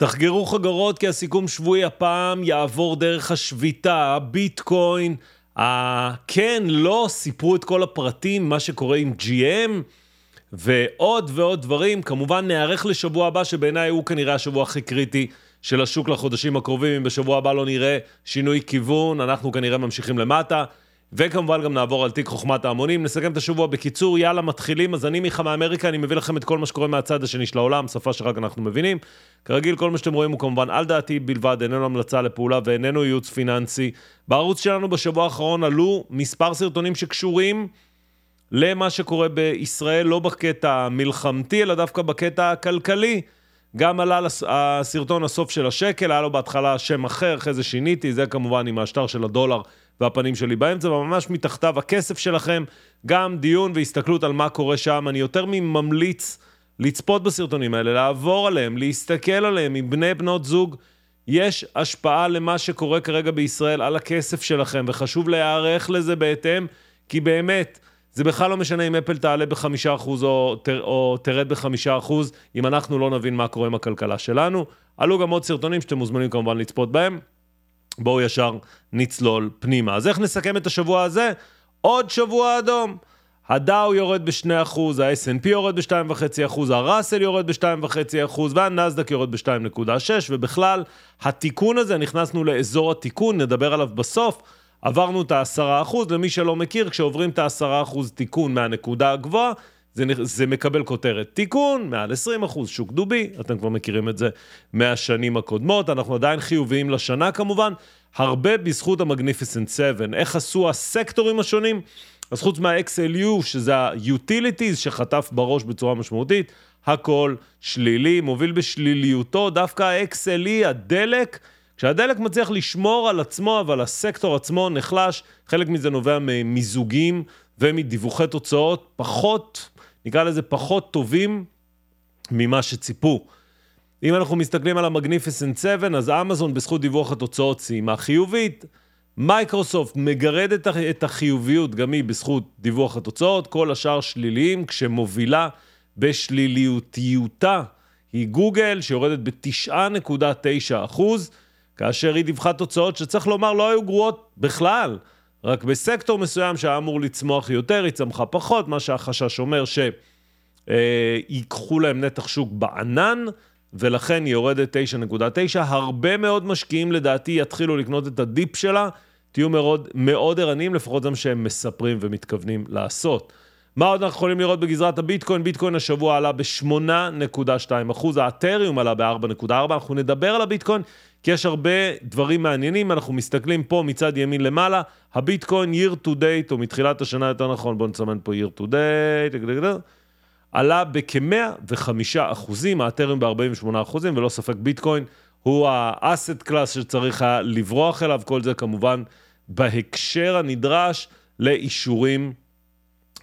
תחגרו חגרות כי הסיכום שבועי הפעם יעבור דרך השביתה, הביטקוין, הכן, לא, סיפרו את כל הפרטים, מה שקורה עם GM, ועוד ועוד דברים. כמובן, נערך לשבוע הבא, שבעיניי הוא כנראה השבוע הכי קריטי של השוק לחודשים הקרובים. אם בשבוע הבא לא נראה שינוי כיוון, אנחנו כנראה ממשיכים למטה. וכמובן גם נעבור על תיק חוכמת ההמונים. נסכם את השבוע בקיצור, יאללה, מתחילים. אז אני מיכה מאמריקה, אני מביא לכם את כל מה שקורה מהצד השני של העולם, שפה שרק אנחנו מבינים. כרגיל, כל מה שאתם רואים הוא כמובן על דעתי בלבד, איננו המלצה לפעולה ואיננו ייעוץ פיננסי. בערוץ שלנו בשבוע האחרון עלו מספר סרטונים שקשורים למה שקורה בישראל, לא בקטע המלחמתי, אלא דווקא בקטע הכלכלי. גם עלה הסרטון הסוף של השקל, היה לו בהתחלה שם אחר, אחרי זה שיניתי, זה כמובן עם השטר של הדולר והפנים שלי באמצע, וממש מתחתיו הכסף שלכם, גם דיון והסתכלות על מה קורה שם. אני יותר מממליץ לצפות בסרטונים האלה, לעבור עליהם, להסתכל עליהם עם בני בנות זוג. יש השפעה למה שקורה כרגע בישראל על הכסף שלכם, וחשוב להיערך לזה בהתאם, כי באמת, זה בכלל לא משנה אם אפל תעלה בחמישה אחוז או, או תרד בחמישה אחוז, אם אנחנו לא נבין מה קורה עם הכלכלה שלנו. עלו גם עוד סרטונים שאתם מוזמנים כמובן לצפות בהם. בואו ישר נצלול פנימה. אז איך נסכם את השבוע הזה? עוד שבוע אדום. הדאו יורד ב-2%, ה-S&P יורד ב-2.5%, הראסל יורד ב-2.5% והנסדק יורד ב-2.6%, ובכלל, התיקון הזה, נכנסנו לאזור התיקון, נדבר עליו בסוף, עברנו את ה-10%, למי שלא מכיר, כשעוברים את ה-10% תיקון מהנקודה הגבוהה, זה, זה מקבל כותרת תיקון, מעל 20 אחוז, שוק דובי, אתם כבר מכירים את זה מהשנים הקודמות, אנחנו עדיין חיוביים לשנה כמובן, הרבה בזכות המגניפיסנט 7. איך עשו הסקטורים השונים? אז חוץ מה-XLU, שזה ה-Utilities שחטף בראש בצורה משמעותית, הכל שלילי, מוביל בשליליותו, דווקא ה-XLE, הדלק, כשהדלק מצליח לשמור על עצמו, אבל הסקטור עצמו נחלש, חלק מזה נובע ממיזוגים ומדיווחי תוצאות פחות נקרא לזה, פחות טובים ממה שציפו. אם אנחנו מסתכלים על המגניפיסנט 7, אז אמזון בזכות דיווח התוצאות סיימה חיובית. מייקרוסופט מגרדת את החיוביות גם היא בזכות דיווח התוצאות, כל השאר שליליים, כשמובילה בשליליותיותה היא גוגל, שיורדת ב-9.9%, כאשר היא דיווחה תוצאות שצריך לומר לא היו גרועות בכלל. רק בסקטור מסוים שהיה אמור לצמוח יותר, היא צמחה פחות, מה שהחשש אומר שיקחו להם נתח שוק בענן, ולכן היא יורדת 9.9. הרבה מאוד משקיעים לדעתי יתחילו לקנות את הדיפ שלה, תהיו מאוד, מאוד ערניים, לפחות זה מה שהם מספרים ומתכוונים לעשות. מה עוד אנחנו יכולים לראות בגזרת הביטקוין? ביטקוין השבוע עלה ב-8.2%, האתריום עלה ב-4.4%, אנחנו נדבר על הביטקוין כי יש הרבה דברים מעניינים, אנחנו מסתכלים פה מצד ימין למעלה, הביטקוין year to date, או מתחילת השנה יותר נכון, בואו נסמן פה year to date, עלה בכ-105 אחוזים, האתרים ב-48 אחוזים, ולא ספק ביטקוין הוא האסט קלאס שצריך היה לברוח אליו, כל זה כמובן בהקשר הנדרש לאישורים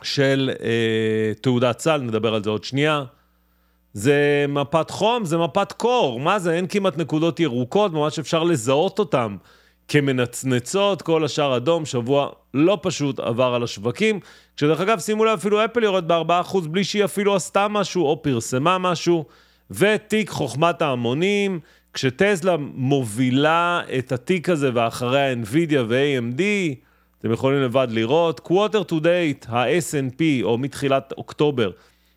של אה, תעודת סל, נדבר על זה עוד שנייה. זה מפת חום, זה מפת קור, מה זה? אין כמעט נקודות ירוקות, ממש אפשר לזהות אותן כמנצנצות, כל השאר אדום, שבוע לא פשוט עבר על השווקים. כשדרך אגב, שימו לב, אפילו אפל יורד ב-4% בלי שהיא אפילו עשתה משהו או פרסמה משהו. ותיק חוכמת ההמונים, כשטזלה מובילה את התיק הזה ואחריה NVIDIA ו-AMD, אתם יכולים לבד לראות, quarter to date, ה-S&P, או מתחילת אוקטובר,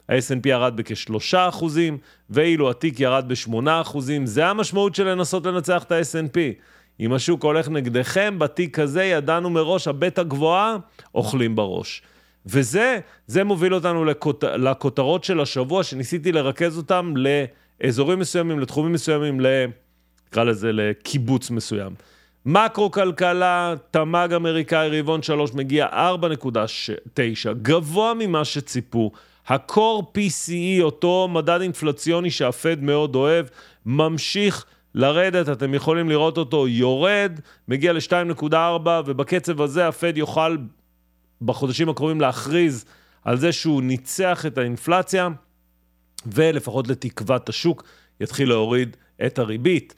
ה-S&P ירד בכשלושה אחוזים, ואילו התיק ירד בשמונה אחוזים. זה המשמעות של לנסות לנצח את ה-S&P. אם השוק הולך נגדכם, בתיק הזה ידענו מראש, הבט הגבוהה, אוכלים בראש. וזה, זה מוביל אותנו לכות, לכותרות של השבוע, שניסיתי לרכז אותם לאזורים מסוימים, לתחומים מסוימים, נקרא לזה לקיבוץ מסוים. מקרו-כלכלה, תמ"ג אמריקאי, רבעון 3 מגיע 4.9, גבוה ממה שציפו. הקור PCE, אותו מדד אינפלציוני שהפד מאוד אוהב, ממשיך לרדת, אתם יכולים לראות אותו יורד, מגיע ל-2.4, ובקצב הזה הפד יוכל בחודשים הקרובים להכריז על זה שהוא ניצח את האינפלציה, ולפחות לתקוות השוק יתחיל להוריד את הריבית.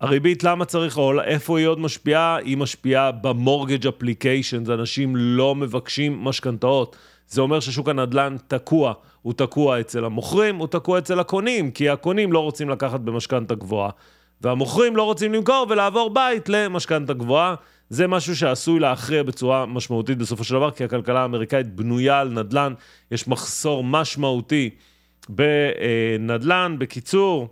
הריבית, למה צריך, או איפה היא עוד משפיעה? היא משפיעה במורגג' אפליקיישן, אנשים לא מבקשים משכנתאות. זה אומר ששוק הנדל"ן תקוע. הוא תקוע אצל המוכרים, הוא תקוע אצל הקונים, כי הקונים לא רוצים לקחת במשכנתה גבוהה, והמוכרים לא רוצים למכור ולעבור בית למשכנתה גבוהה. זה משהו שעשוי להכריע בצורה משמעותית בסופו של דבר, כי הכלכלה האמריקאית בנויה על נדל"ן, יש מחסור משמעותי בנדל"ן. בקיצור,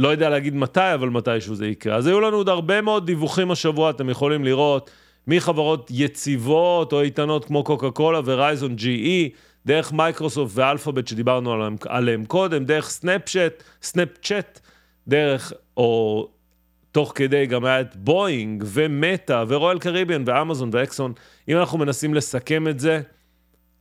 לא יודע להגיד מתי, אבל מתישהו זה יקרה. אז היו לנו עוד הרבה מאוד דיווחים השבוע, אתם יכולים לראות, מחברות יציבות או איתנות כמו קוקה קולה Verizon GE, דרך מייקרוסופט ואלפאבית שדיברנו עליהם, עליהם קודם, דרך סנאפצ'אט, סנאפצ'אט, דרך, או תוך כדי גם היה את בואינג ומטא ורואל קריביאן ואמזון ואקסון. אם אנחנו מנסים לסכם את זה,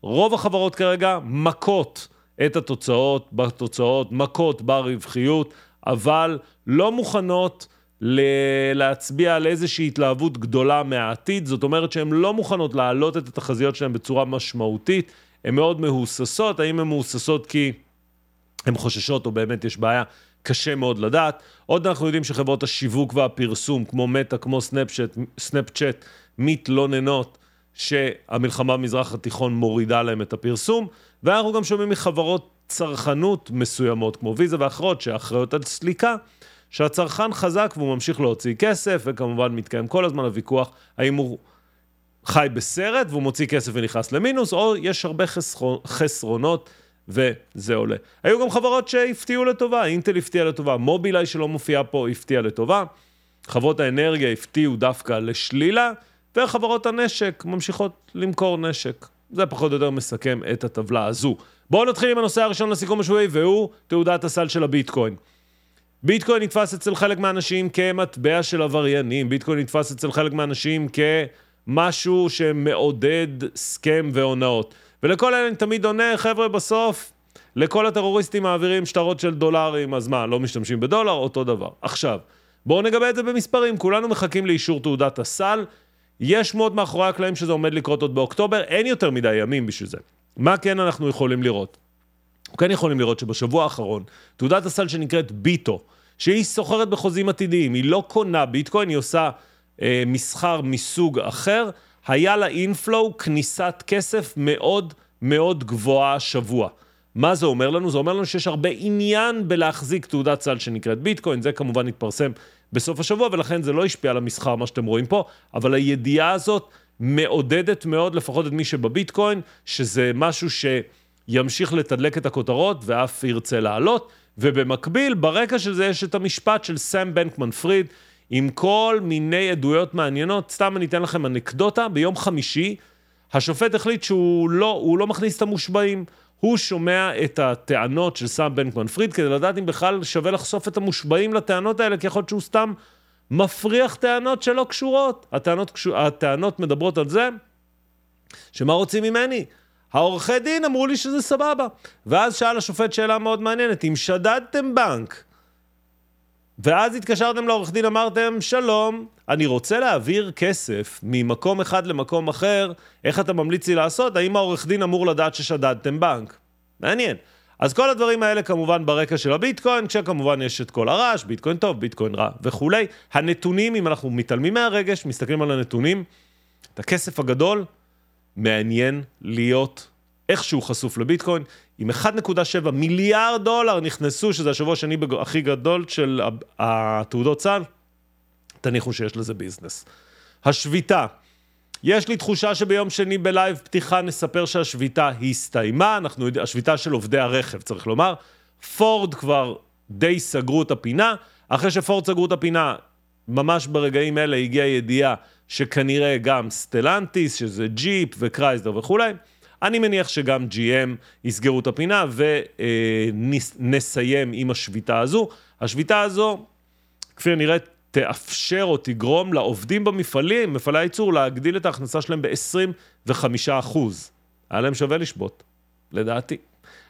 רוב החברות כרגע מכות את התוצאות, בתוצאות, מכות ברווחיות, אבל לא מוכנות ל- להצביע על איזושהי התלהבות גדולה מהעתיד. זאת אומרת שהן לא מוכנות להעלות את התחזיות שלהן בצורה משמעותית. הן מאוד מהוססות, האם הן מהוססות כי הן חוששות או באמת יש בעיה? קשה מאוד לדעת. עוד אנחנו יודעים שחברות השיווק והפרסום, כמו מטא, כמו סנאפצ'אט, סנאפצ'אט, מתלוננות שהמלחמה במזרח התיכון מורידה להם את הפרסום, ואנחנו גם שומעים מחברות צרכנות מסוימות, כמו ויזה ואחרות, שאחראיות על סליקה, שהצרכן חזק והוא ממשיך להוציא כסף, וכמובן מתקיים כל הזמן הוויכוח האם הוא חי בסרט והוא מוציא כסף ונכנס למינוס, או יש הרבה חסרונות וזה עולה. היו גם חברות שהפתיעו לטובה, אינטל הפתיעה לטובה, מובילאיי שלא מופיעה פה הפתיעה לטובה, חברות האנרגיה הפתיעו דווקא לשלילה, וחברות הנשק ממשיכות למכור נשק. זה פחות או יותר מסכם את הטבלה הזו. בואו נתחיל עם הנושא הראשון לסיכום השבועי, והוא תעודת הסל של הביטקוין. ביטקוין נתפס אצל חלק מהאנשים כמטבע של עבריינים, ביטקוין נתפס אצל חלק מהאנשים כמשהו שמעודד סכם והונאות. ולכל אלה אני תמיד עונה, חבר'ה, בסוף, לכל הטרוריסטים מעבירים שטרות של דולרים, אז מה, לא משתמשים בדולר? אותו דבר. עכשיו, בואו נגבה את זה במספרים, כולנו מחכים לאישור תעודת הסל. יש מאוד מאחורי הקלעים שזה עומד לקרות עוד באוקטובר, אין יותר מדי ימים בשביל זה. מה כן אנחנו יכולים לראות? אנחנו כן יכולים לראות שבשבוע האחרון, תעודת הסל שנקראת ביטו, שהיא סוחרת בחוזים עתידיים, היא לא קונה ביטקוין, היא עושה אה, מסחר מסוג אחר, היה לה אינפלואו, כניסת כסף מאוד מאוד גבוהה השבוע. מה זה אומר לנו? זה אומר לנו שיש הרבה עניין בלהחזיק תעודת סל שנקראת ביטקוין, זה כמובן התפרסם בסוף השבוע, ולכן זה לא השפיע על המסחר, מה שאתם רואים פה, אבל הידיעה הזאת מעודדת מאוד, לפחות את מי שבביטקוין, שזה משהו שימשיך לתדלק את הכותרות ואף ירצה לעלות, ובמקביל, ברקע של זה יש את המשפט של סם בנקמן פריד, עם כל מיני עדויות מעניינות. סתם אני אתן לכם אנקדוטה, ביום חמישי, השופט החליט שהוא לא, לא מכניס את המושבעים. הוא שומע את הטענות של סם בנקמן פריד כדי לדעת אם בכלל שווה לחשוף את המושבעים לטענות האלה, כי יכול להיות שהוא סתם מפריח טענות שלא קשורות. הטענות, הטענות מדברות על זה שמה רוצים ממני? העורכי דין אמרו לי שזה סבבה. ואז שאל השופט שאלה מאוד מעניינת, אם שדדתם בנק ואז התקשרתם לעורך דין, אמרתם, שלום, אני רוצה להעביר כסף ממקום אחד למקום אחר, איך אתה ממליץ לי לעשות? האם העורך דין אמור לדעת ששדדתם בנק? מעניין. אז כל הדברים האלה כמובן ברקע של הביטקוין, כשכמובן יש את כל הרעש, ביטקוין טוב, ביטקוין רע וכולי. הנתונים, אם אנחנו מתעלמים מהרגש, מסתכלים על הנתונים, את הכסף הגדול, מעניין להיות איכשהו חשוף לביטקוין. עם 1.7 מיליארד דולר נכנסו, שזה השבוע השני הכי גדול של התעודות סל, תניחו שיש לזה business. השביתה. יש לי תחושה שביום שני בלייב פתיחה נספר שהשביתה הסתיימה, אנחנו השביתה של עובדי הרכב, צריך לומר. פורד כבר די סגרו את הפינה. אחרי שפורד סגרו את הפינה, ממש ברגעים אלה הגיעה ידיעה שכנראה גם סטלנטיס, שזה ג'יפ וקרייזלר וכולי. אני מניח שגם GM יסגרו את הפינה ונסיים עם השביתה הזו. השביתה הזו, כפי הנראה, תאפשר או תגרום לעובדים במפעלים, מפעלי הייצור, להגדיל את ההכנסה שלהם ב-25%. היה להם שווה לשבות, לדעתי.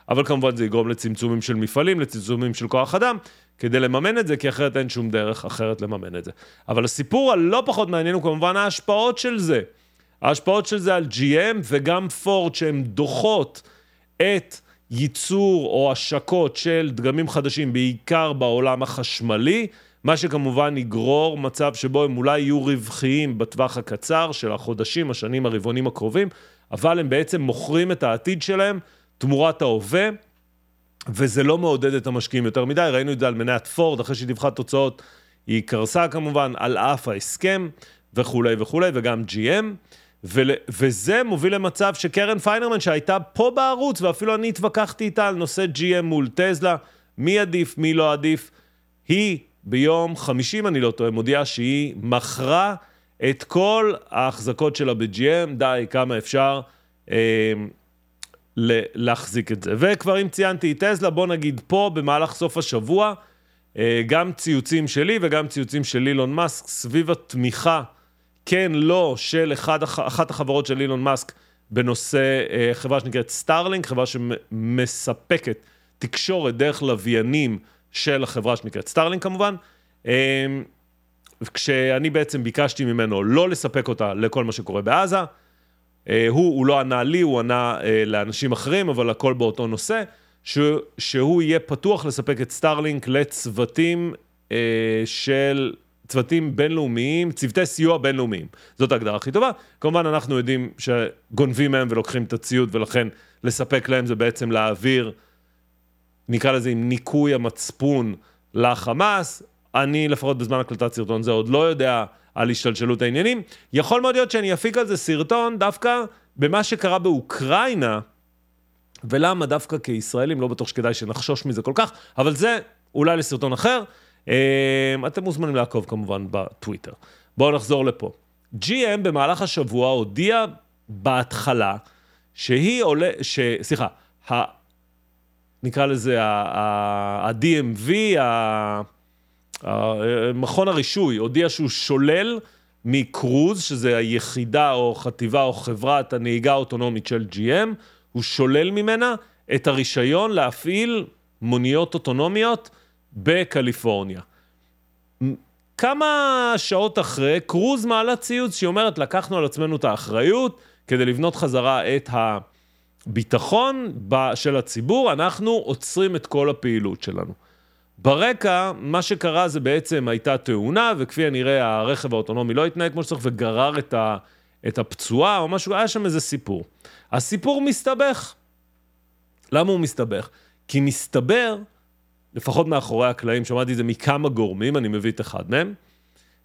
אבל כמובן זה יגרום לצמצומים של מפעלים, לצמצומים של כוח אדם, כדי לממן את זה, כי אחרת אין שום דרך אחרת לממן את זה. אבל הסיפור הלא פחות מעניין הוא כמובן ההשפעות של זה. ההשפעות של זה על GM וגם פורד שהן דוחות את ייצור או השקות של דגמים חדשים, בעיקר בעולם החשמלי, מה שכמובן יגרור מצב שבו הם אולי יהיו רווחיים בטווח הקצר של החודשים, השנים, הרבעונים הקרובים, אבל הם בעצם מוכרים את העתיד שלהם תמורת ההווה, וזה לא מעודד את המשקיעים יותר מדי. ראינו את זה על מניית פורד, אחרי שהיא דיווחה תוצאות, היא קרסה כמובן על אף ההסכם וכולי וכולי, וגם GM. ו- וזה מוביל למצב שקרן פיינרמן, שהייתה פה בערוץ, ואפילו אני התווכחתי איתה על נושא GM מול טזלה, מי עדיף, מי לא עדיף, היא ביום חמישי, אם אני לא טועה, מודיעה שהיא מכרה את כל ההחזקות שלה ב-GM, די, כמה אפשר אה, להחזיק את זה. וכבר אם ציינתי את טזלה, בוא נגיד פה, במהלך סוף השבוע, אה, גם ציוצים שלי וגם ציוצים של אילון מאסק סביב התמיכה, כן, לא, של אחד, אחת החברות של אילון מאסק בנושא אה, חברה שנקראת סטארלינק, חברה שמספקת תקשורת דרך לוויינים של החברה שנקראת סטארלינק כמובן. אה, כשאני בעצם ביקשתי ממנו לא לספק אותה לכל מה שקורה בעזה, הוא, הוא לא ענה לי, הוא ענה לאנשים אחרים, אבל הכל באותו נושא. ש, שהוא יהיה פתוח לספק את סטארלינק לצוותים אה, של, צוותים בינלאומיים, צוותי סיוע בינלאומיים. זאת ההגדרה הכי טובה. כמובן, אנחנו יודעים שגונבים מהם ולוקחים את הציוד, ולכן לספק להם זה בעצם להעביר, נקרא לזה עם ניקוי המצפון לחמאס. אני, לפחות בזמן הקלטת סרטון זה, עוד לא יודע על השתלשלות העניינים. יכול מאוד להיות שאני אפיק על זה סרטון דווקא במה שקרה באוקראינה, ולמה דווקא כישראלים, לא בטוח שכדאי שנחשוש מזה כל כך, אבל זה אולי לסרטון אחר. אמ, אתם מוזמנים לעקוב כמובן בטוויטר. בואו נחזור לפה. GM במהלך השבוע הודיע בהתחלה שהיא עולה, ש... סליחה. נקרא לזה ה-DMV, מכון הרישוי, הודיע שהוא שולל מקרוז, שזה היחידה או חטיבה או חברת הנהיגה האוטונומית של GM, הוא שולל ממנה את הרישיון להפעיל מוניות אוטונומיות בקליפורניה. כמה שעות אחרי, קרוז מעלה ציוץ שהיא אומרת, לקחנו על עצמנו את האחריות כדי לבנות חזרה את הביטחון של הציבור, אנחנו עוצרים את כל הפעילות שלנו. ברקע, מה שקרה זה בעצם הייתה תאונה, וכפי הנראה הרכב האוטונומי לא התנהג כמו שצריך וגרר את, ה, את הפצועה או משהו, היה שם איזה סיפור. הסיפור מסתבך. למה הוא מסתבך? כי מסתבר, לפחות מאחורי הקלעים, שמעתי את זה מכמה גורמים, אני מביא את אחד מהם,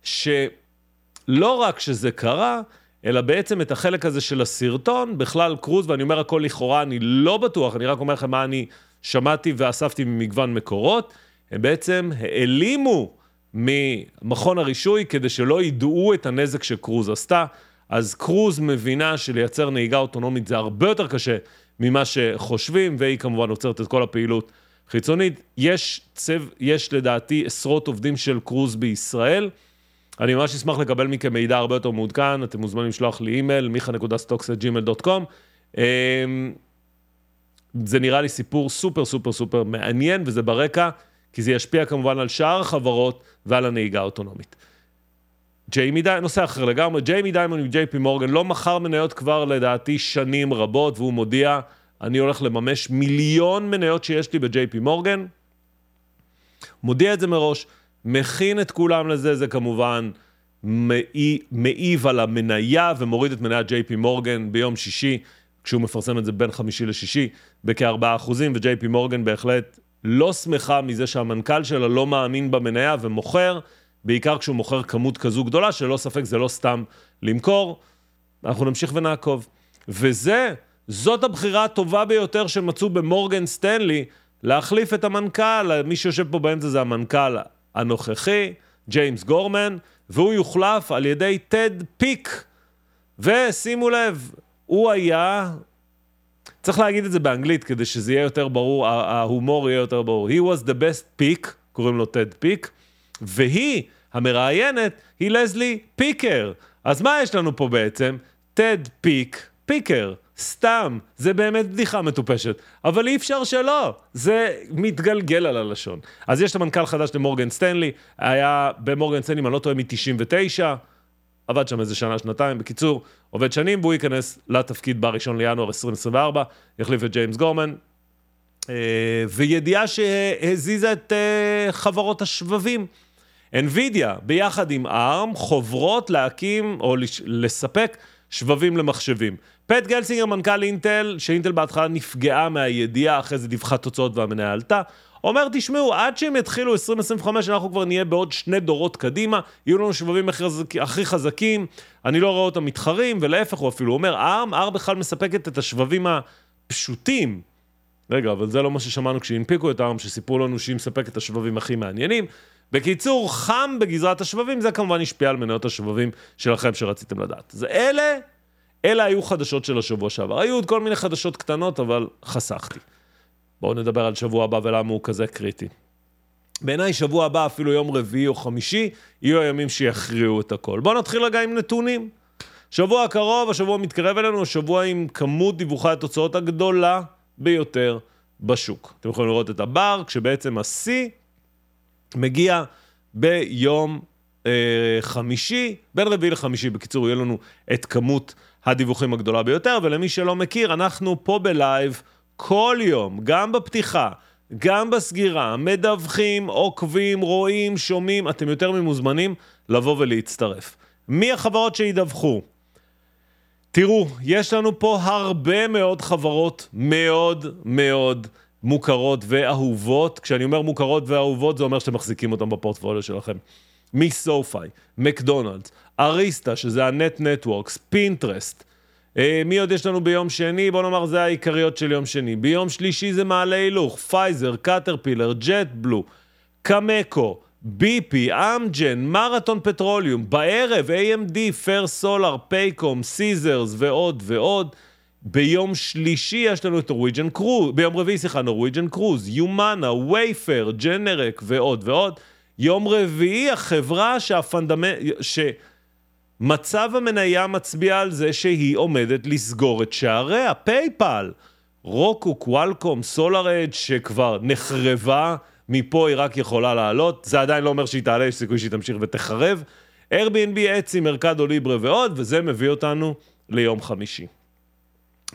שלא רק שזה קרה, אלא בעצם את החלק הזה של הסרטון, בכלל קרוז, ואני אומר הכל לכאורה, אני לא בטוח, אני רק אומר לכם מה אני שמעתי ואספתי ממגוון מקורות, הם בעצם העלימו ממכון הרישוי כדי שלא ידעו את הנזק שקרוז עשתה. אז קרוז מבינה שלייצר נהיגה אוטונומית זה הרבה יותר קשה ממה שחושבים, והיא כמובן עוצרת את כל הפעילות חיצונית. יש צו, יש לדעתי עשרות עובדים של קרוז בישראל. אני ממש אשמח לקבל מכם מידע הרבה יותר מעודכן, אתם מוזמנים לשלוח לי אימייל, מיכה.סטוקס.ג'ימל.קום. אמ, זה נראה לי סיפור סופר סופר סופר מעניין, וזה ברקע, כי זה ישפיע כמובן על שאר החברות ועל הנהיגה האוטונומית. ג'יימי דיימון, נושא אחר לגמרי, ג'יימי דיימון עם ג'יי פי מורגן לא מכר מניות כבר לדעתי שנים רבות, והוא מודיע, אני הולך לממש מיליון מניות שיש לי בג'יי פי מורגן. מודיע את זה מראש, מכין את כולם לזה, זה כמובן מעיב על המניה ומוריד את מניית ג'יי פי מורגן ביום שישי, כשהוא מפרסם את זה בין חמישי לשישי, בכ-4 אחוזים, וג'יי פי מורגן בהחלט לא שמחה מזה שהמנכ"ל שלה לא מאמין במניה ומוכר. בעיקר כשהוא מוכר כמות כזו גדולה, שללא ספק זה לא סתם למכור. אנחנו נמשיך ונעקוב. וזה, זאת הבחירה הטובה ביותר שמצאו במורגן סטנלי, להחליף את המנכ"ל, מי שיושב פה באמצע זה המנכ"ל הנוכחי, ג'יימס גורמן, והוא יוחלף על ידי טד פיק. ושימו לב, הוא היה, צריך להגיד את זה באנגלית כדי שזה יהיה יותר ברור, ההומור יהיה יותר ברור. He was the best pick, קוראים לו טד פיק. והיא, המראיינת, היא לזלי פיקר. אז מה יש לנו פה בעצם? טד פיק פיקר. סתם, זה באמת בדיחה מטופשת, אבל אי אפשר שלא, זה מתגלגל על הלשון. אז יש את המנכ"ל חדש למורגן סטנלי, היה במורגן סטנלי, אם אני לא טועה, מ-99, עבד שם איזה שנה, שנתיים, בקיצור, עובד שנים, והוא ייכנס לתפקיד ב-1 לינואר 2024, יחליף את ג'יימס גורמן, אה, וידיעה שהזיזה את אה, חברות השבבים. NVIDIA, ביחד עם ARM, חוברות להקים או לספק שבבים למחשבים. פט גלסינגר, מנכ"ל אינטל, שאינטל בהתחלה נפגעה מהידיעה, אחרי זה דיווחה תוצאות והמניה עלתה, אומר, תשמעו, עד שהם יתחילו 2025, אנחנו כבר נהיה בעוד שני דורות קדימה, יהיו לנו שבבים הכי חזקים, אני לא רואה אותם מתחרים, ולהפך, הוא אפילו אומר, ARM, ARM בכלל מספקת את השבבים הפשוטים. רגע, אבל זה לא מה ששמענו כשהנפיקו את ARM, שסיפרו לנו שהיא מספקת את השבבים הכי מעניינים. בקיצור, חם בגזרת השבבים, זה כמובן השפיע על מניות השבבים שלכם שרציתם לדעת. זה אלה, אלה היו חדשות של השבוע שעבר. היו עוד כל מיני חדשות קטנות, אבל חסכתי. בואו נדבר על שבוע הבא ולמה הוא כזה קריטי. בעיניי שבוע הבא, אפילו יום רביעי או חמישי, יהיו הימים שיכריעו את הכל. בואו נתחיל רגע עם נתונים. שבוע הקרוב, השבוע מתקרב אלינו, שבוע עם כמות דיווחי התוצאות הגדולה ביותר בשוק. אתם יכולים לראות את הבר, כשבעצם השיא מגיע ביום אה, חמישי, בין רביעי לחמישי, בקיצור, יהיה לנו את כמות הדיווחים הגדולה ביותר, ולמי שלא מכיר, אנחנו פה בלייב כל יום, גם בפתיחה, גם בסגירה, מדווחים, עוקבים, רואים, שומעים, אתם יותר ממוזמנים לבוא ולהצטרף. מי החברות שידווחו? תראו, יש לנו פה הרבה מאוד חברות מאוד מאוד מוכרות ואהובות. כשאני אומר מוכרות ואהובות, זה אומר שאתם מחזיקים אותן בפורטפוליו שלכם. מ SoFi, מקדונלדס, Arista, שזה ה net networks, פינטרסט. מי עוד יש לנו ביום שני? בוא נאמר, זה העיקריות של יום שני. ביום שלישי זה מעלה הילוך, פייזר, קטרפילר, ג'ט בלו, Cameco, BP, Amgen, מרתון פטרוליום, בערב AMD, First Solar, Paycom, סיזרס ועוד ועוד. ביום שלישי יש לנו את נורוויג'ן קרוז, ביום רביעי, סליחה, נורוויג'ן קרוז, Humana, Wayfair, Generac ועוד ועוד. יום רביעי החברה שהפנדמנט, שמצב המניה מצביע על זה שהיא עומדת לסגור את שעריה, PayPal, רוקו, קוואלקום, סולאר אדג' שכבר נחרבה. מפה היא רק יכולה לעלות, זה עדיין לא אומר שהיא תעלה, יש סיכוי שהיא תמשיך ותחרב. Airbnb, Etsy, מרקדו ליברה ועוד, וזה מביא אותנו ליום חמישי.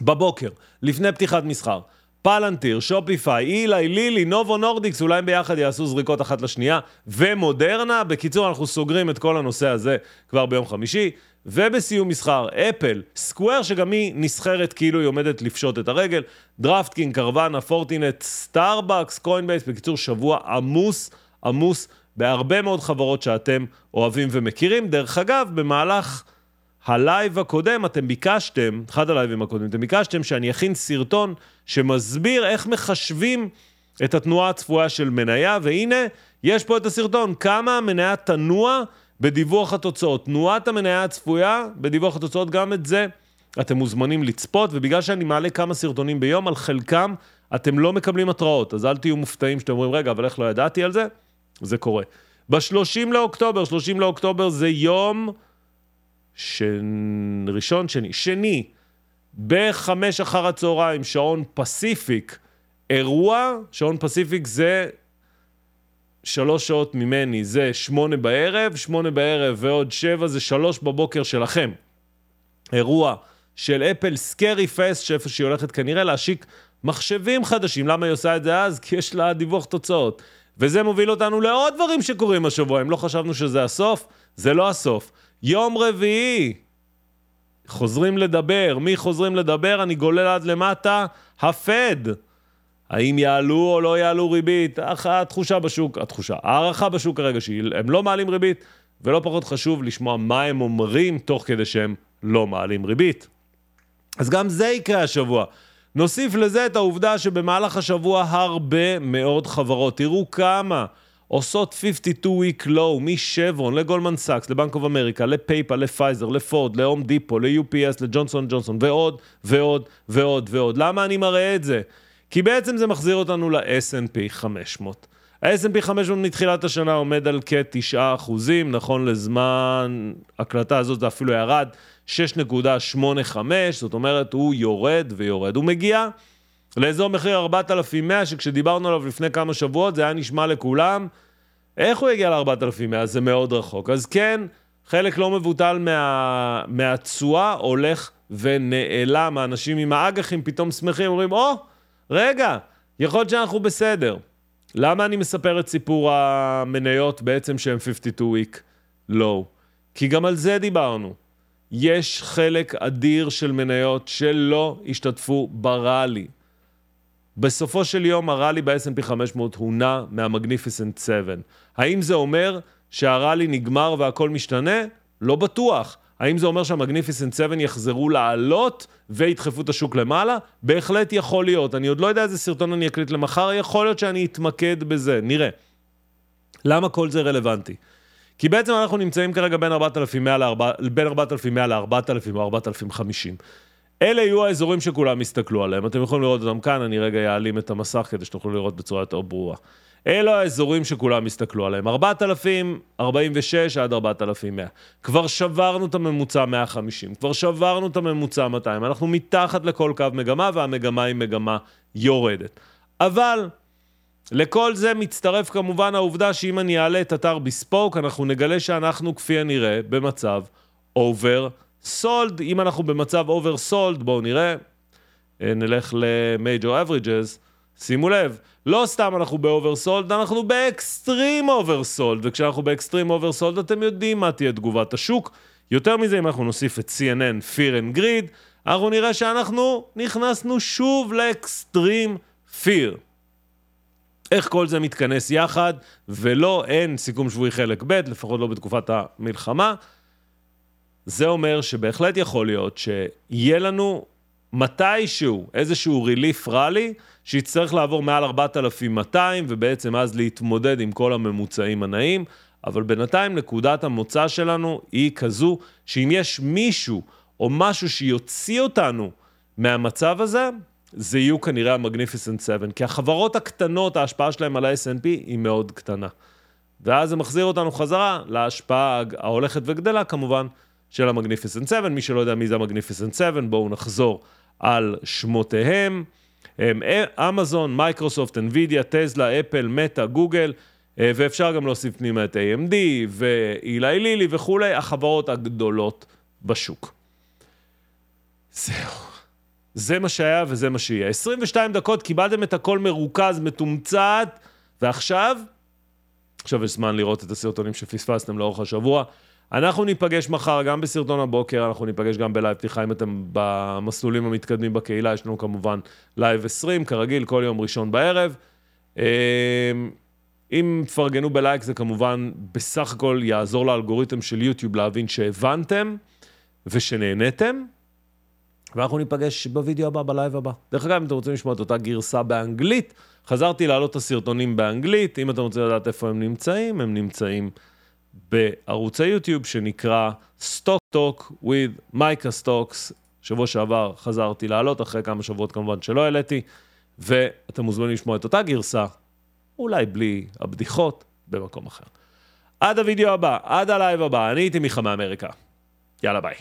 בבוקר, לפני פתיחת מסחר, פלנטיר, Shopify, Eli Lilly, Novo Nordisk, אולי ביחד יעשו זריקות אחת לשנייה, ומודרנה. בקיצור, אנחנו סוגרים את כל הנושא הזה כבר ביום חמישי. ובסיום מסחר, אפל, Square, שגם היא נסחרת כאילו היא עומדת לפשוט את הרגל, DraftKings, Carvana, Fortinet, סטארבקס, קוינבייס, בקיצור, שבוע עמוס, עמוס בהרבה מאוד חברות שאתם אוהבים ומכירים. דרך אגב, במהלך הלייב הקודם אתם ביקשתם, אחד הלייבים הקודמים, אתם ביקשתם שאני אכין סרטון שמסביר איך מחשבים את התנועה הצפויה של מניה, והנה, יש פה את הסרטון, כמה המניה תנוע בדיווח התוצאות. תנועת המניה הצפויה בדיווח התוצאות, גם את זה אתם מוזמנים לצפות, ובגלל שאני מעלה כמה סרטונים ביום, על חלקם אתם לא מקבלים התראות, אז אל תהיו מופתעים שאתם אומרים, רגע, אבל איך לא ידעתי על זה? זה קורה. ב-30 לאוקטובר, 30 לאוקטובר זה יום. ראשון, שני, שני, בחמש אחר הצהריים, שעון פסיפיק, אירוע, שעון פסיפיק זה שלוש שעות ממני זה שמונה בערב, שמונה בערב ועוד שבע זה שלוש בבוקר שלכם. אירוע של אפל סקרי פסט, שאיפה שהיא הולכת כנראה להשיק מחשבים חדשים. למה היא עושה את זה אז? כי יש לה דיווח תוצאות. וזה מוביל אותנו לעוד דברים שקורים השבוע. אם לא חשבנו שזה הסוף, זה לא הסוף. יום רביעי, חוזרים לדבר. מי חוזרים לדבר? אני גולל עד למטה, הפד. האם יעלו או לא יעלו ריבית? התחושה בשוק, התחושה, הערכה בשוק כרגע שהם לא מעלים ריבית, ולא פחות חשוב לשמוע מה הם אומרים תוך כדי שהם לא מעלים ריבית. אז גם זה יקרה השבוע. נוסיף לזה את העובדה שבמהלך השבוע הרבה מאוד חברות, תראו כמה, עושות 52-week low מ Chevron לגולדמן סאקס, לבנק אוף אמריקה, ל PayPal, לפייזר, לפורד, להום דיפו, ל-UPS, לג'ונסון ג'ונסון, ועוד ועוד ועוד ועוד. למה אני מראה את זה? כי בעצם זה מחזיר אותנו ל-S&P 500. ה-S&P 500 מתחילת השנה עומד על כ-9 אחוזים, נכון לזמן הקלטה הזאת זה אפילו ירד 6.85, זאת אומרת הוא יורד ויורד. הוא מגיע לאזור מחיר 4,100, שכשדיברנו עליו לפני כמה שבועות זה היה נשמע לכולם, איך הוא יגיע ל-4,100? זה מאוד רחוק. אז כן, חלק לא מבוטל מה... מהתשואה הולך ונעלם. האנשים עם האג"חים פתאום שמחים, אומרים, או, oh, רגע, יכול להיות שאנחנו בסדר. למה אני מספר את סיפור המניות בעצם שהם 52 week low? כי גם על זה דיברנו. יש חלק אדיר של מניות שלא השתתפו בראלי. בסופו של יום הראלי ב-S&P 500 הונע מה Magnificent 7. האם זה אומר שהראלי נגמר והכל משתנה? לא בטוח. האם זה אומר שה Magnificent 7 יחזרו לעלות וידחפו את השוק למעלה? בהחלט יכול להיות. אני עוד לא יודע איזה סרטון אני אקליט למחר, יכול להיות שאני אתמקד בזה, נראה. למה כל זה רלוונטי? כי בעצם אנחנו נמצאים כרגע בין 4,100 ל-4,000 או 4,050. אלה יהיו האזורים שכולם יסתכלו עליהם. אתם יכולים לראות אותם כאן, אני רגע אעלים את המסך כדי שתוכלו לראות בצורה יותר ברורה. אלו האזורים שכולם יסתכלו עליהם, 4,046 עד 4,100. כבר שברנו את הממוצע 150, כבר שברנו את הממוצע 200, אנחנו מתחת לכל קו מגמה והמגמה היא מגמה יורדת. אבל לכל זה מצטרף כמובן העובדה שאם אני אעלה את אתר בספוק, אנחנו נגלה שאנחנו כפי הנראה במצב oversold. אם אנחנו במצב oversold, בואו נראה, אה, נלך ל-Major Averages, שימו לב, לא סתם אנחנו ב oversold, אנחנו ב extreme oversold, וכשאנחנו ב extreme oversold אתם יודעים מה תהיה תגובת השוק. יותר מזה, אם אנחנו נוסיף את CNN, Fear and Greed, אנחנו נראה שאנחנו נכנסנו שוב ל extreme Fear. איך כל זה מתכנס יחד, ולא, אין סיכום שבועי חלק ב', לפחות לא בתקופת המלחמה. זה אומר שבהחלט יכול להיות שיהיה לנו מתישהו איזשהו ריליף ראלי, שיצטרך לעבור מעל 4,200 ובעצם אז להתמודד עם כל הממוצעים הנעים, אבל בינתיים נקודת המוצא שלנו היא כזו שאם יש מישהו או משהו שיוציא אותנו מהמצב הזה, זה יהיו כנראה המגניפיסנט 7, כי החברות הקטנות, ההשפעה שלהם על ה-S&P היא מאוד קטנה. ואז זה מחזיר אותנו חזרה להשפעה ההולכת וגדלה כמובן של ה Magnificent 7. מי שלא יודע מי זה ה Magnificent 7, בואו נחזור על שמותיהם. הם אמזון, מייקרוסופט, אנווידיה, טזלה, אפל, מטא, גוגל, אה, ואפשר גם להוסיף פנימה את AMD ואילי לילי וכולי, החברות הגדולות בשוק. זהו. זה מה שהיה וזה מה שיהיה. 22 דקות, קיבלתם את הכל מרוכז, מתומצת, ועכשיו, עכשיו יש זמן לראות את הסרטונים שפספסתם לאורך השבוע. אנחנו ניפגש מחר גם בסרטון הבוקר, אנחנו ניפגש גם בלייב פתיחה אם אתם במסלולים המתקדמים בקהילה, יש לנו כמובן לייב 20, כרגיל, כל יום ראשון בערב. אמ, אם תפרגנו בלייק זה כמובן בסך הכל יעזור לאלגוריתם של יוטיוב להבין שהבנתם ושנהנתם. ואנחנו ניפגש בווידאו הבא, בלייב הבא. דרך אגב, אם אתם רוצים לשמוע את אותה גרסה באנגלית, חזרתי להעלות את הסרטונים באנגלית, אם אתם רוצים לדעת איפה הם נמצאים, הם נמצאים בערוץ היוטיוב שנקרא Stock Talk with Micha Stocks. שבוע שעבר חזרתי להעלות, אחרי כמה שבועות כמובן שלא העליתי, ואתם מוזמנים לשמוע את אותה גרסה, אולי בלי הבדיחות, במקום אחר. עד הווידאו הבא, עד הלייב הבא, אני הייתי מיכה מאמריקה. יאללה ביי.